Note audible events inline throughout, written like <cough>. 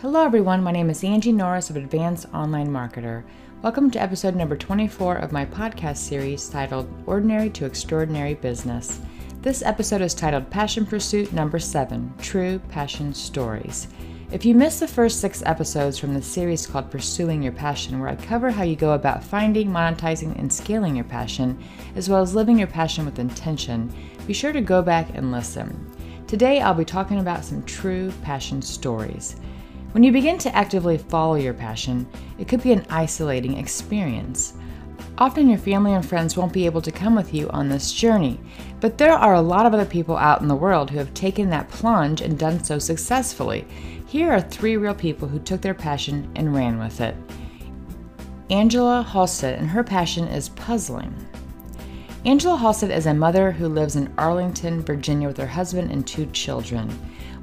Hello, everyone. My name is Angie Norris of Advanced Online Marketer. Welcome to episode number 24 of my podcast series titled Ordinary to Extraordinary Business. This episode is titled Passion Pursuit Number 7 True Passion Stories. If you missed the first six episodes from the series called Pursuing Your Passion, where I cover how you go about finding, monetizing, and scaling your passion, as well as living your passion with intention, be sure to go back and listen. Today, I'll be talking about some true passion stories. When you begin to actively follow your passion, it could be an isolating experience. Often your family and friends won't be able to come with you on this journey, but there are a lot of other people out in the world who have taken that plunge and done so successfully. Here are three real people who took their passion and ran with it. Angela Halstead, and her passion is puzzling. Angela Halstead is a mother who lives in Arlington, Virginia with her husband and two children.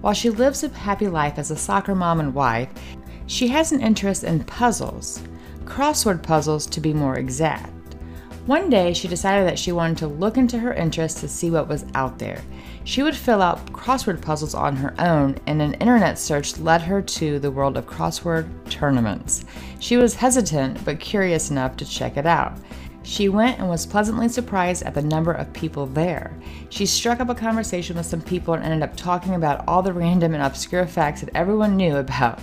While she lives a happy life as a soccer mom and wife, she has an interest in puzzles, crossword puzzles to be more exact. One day, she decided that she wanted to look into her interests to see what was out there. She would fill out crossword puzzles on her own, and an internet search led her to the world of crossword tournaments. She was hesitant but curious enough to check it out. She went and was pleasantly surprised at the number of people there. She struck up a conversation with some people and ended up talking about all the random and obscure facts that everyone knew about.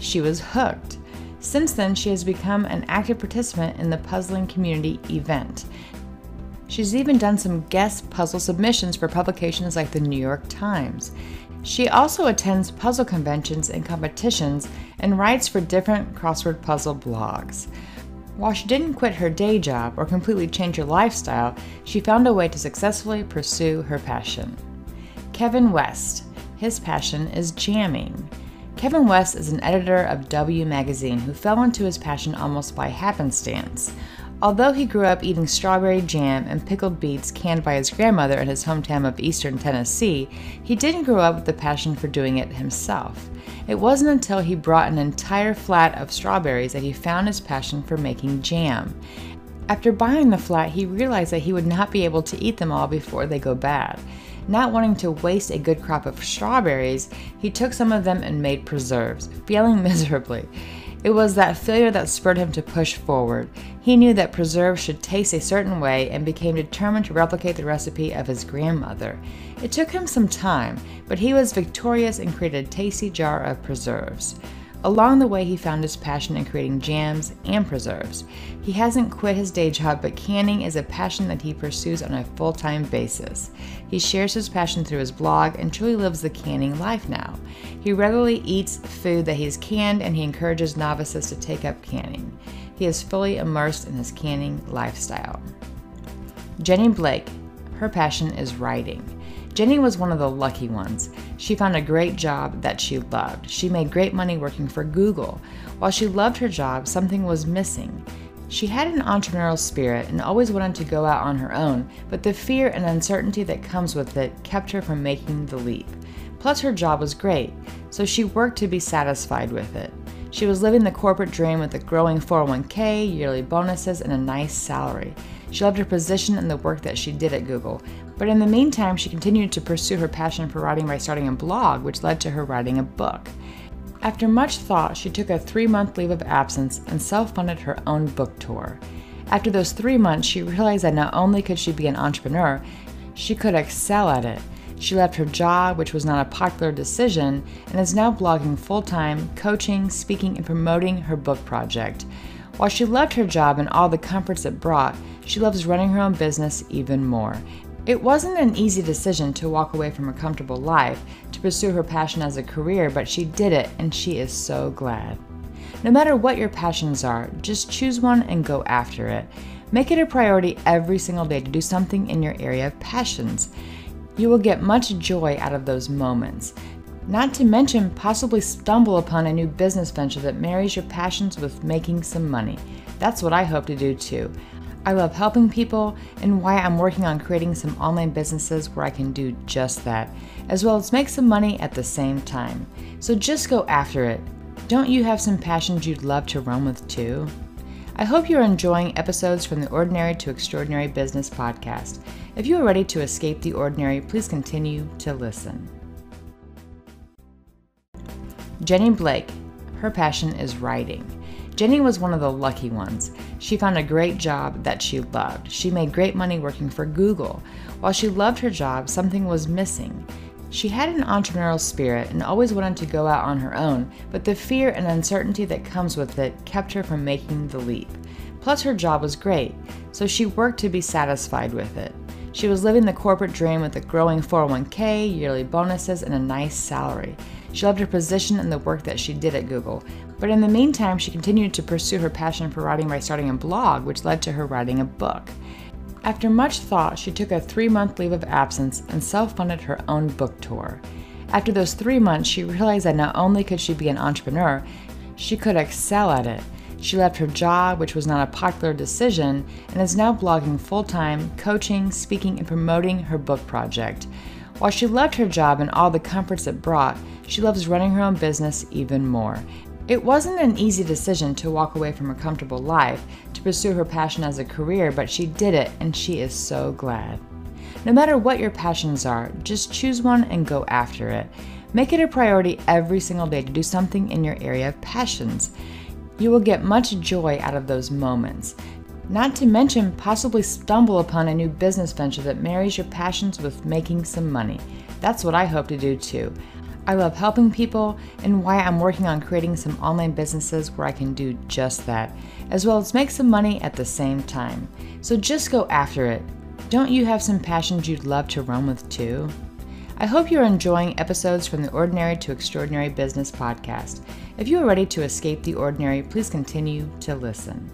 She was hooked. Since then, she has become an active participant in the puzzling community event. She's even done some guest puzzle submissions for publications like the New York Times. She also attends puzzle conventions and competitions and writes for different crossword puzzle blogs. While she didn't quit her day job or completely change her lifestyle, she found a way to successfully pursue her passion. Kevin West. His passion is jamming. Kevin West is an editor of W Magazine who fell into his passion almost by happenstance. Although he grew up eating strawberry jam and pickled beets canned by his grandmother in his hometown of eastern Tennessee, he didn't grow up with the passion for doing it himself. It wasn't until he brought an entire flat of strawberries that he found his passion for making jam. After buying the flat, he realized that he would not be able to eat them all before they go bad. Not wanting to waste a good crop of strawberries, he took some of them and made preserves, failing <laughs> miserably. It was that failure that spurred him to push forward. He knew that preserves should taste a certain way and became determined to replicate the recipe of his grandmother. It took him some time, but he was victorious and created a tasty jar of preserves. Along the way, he found his passion in creating jams and preserves. He hasn't quit his day job, but canning is a passion that he pursues on a full time basis. He shares his passion through his blog and truly lives the canning life now. He regularly eats food that he's canned and he encourages novices to take up canning. He is fully immersed in his canning lifestyle. Jenny Blake, her passion is writing. Jenny was one of the lucky ones. She found a great job that she loved. She made great money working for Google. While she loved her job, something was missing. She had an entrepreneurial spirit and always wanted to go out on her own, but the fear and uncertainty that comes with it kept her from making the leap. Plus, her job was great, so she worked to be satisfied with it. She was living the corporate dream with a growing 401k, yearly bonuses, and a nice salary. She loved her position and the work that she did at Google, but in the meantime, she continued to pursue her passion for writing by starting a blog, which led to her writing a book. After much thought, she took a three month leave of absence and self funded her own book tour. After those three months, she realized that not only could she be an entrepreneur, she could excel at it. She left her job, which was not a popular decision, and is now blogging full time, coaching, speaking, and promoting her book project. While she loved her job and all the comforts it brought, she loves running her own business even more. It wasn't an easy decision to walk away from a comfortable life to pursue her passion as a career, but she did it and she is so glad. No matter what your passions are, just choose one and go after it. Make it a priority every single day to do something in your area of passions. You will get much joy out of those moments. Not to mention, possibly stumble upon a new business venture that marries your passions with making some money. That's what I hope to do too. I love helping people and why I'm working on creating some online businesses where I can do just that, as well as make some money at the same time. So just go after it. Don't you have some passions you'd love to run with too? I hope you're enjoying episodes from the Ordinary to Extraordinary Business podcast. If you are ready to escape the ordinary, please continue to listen. Jenny Blake. Her passion is writing. Jenny was one of the lucky ones. She found a great job that she loved. She made great money working for Google. While she loved her job, something was missing. She had an entrepreneurial spirit and always wanted to go out on her own, but the fear and uncertainty that comes with it kept her from making the leap. Plus, her job was great, so she worked to be satisfied with it. She was living the corporate dream with a growing 401k, yearly bonuses, and a nice salary. She loved her position and the work that she did at Google, but in the meantime, she continued to pursue her passion for writing by starting a blog, which led to her writing a book. After much thought, she took a three month leave of absence and self funded her own book tour. After those three months, she realized that not only could she be an entrepreneur, she could excel at it. She left her job, which was not a popular decision, and is now blogging full time, coaching, speaking, and promoting her book project. While she loved her job and all the comforts it brought, she loves running her own business even more. It wasn't an easy decision to walk away from a comfortable life to pursue her passion as a career, but she did it and she is so glad. No matter what your passions are, just choose one and go after it. Make it a priority every single day to do something in your area of passions. You will get much joy out of those moments. Not to mention, possibly stumble upon a new business venture that marries your passions with making some money. That's what I hope to do too. I love helping people and why I'm working on creating some online businesses where I can do just that, as well as make some money at the same time. So just go after it. Don't you have some passions you'd love to run with too? I hope you're enjoying episodes from the Ordinary to Extraordinary Business podcast. If you are ready to escape the ordinary, please continue to listen.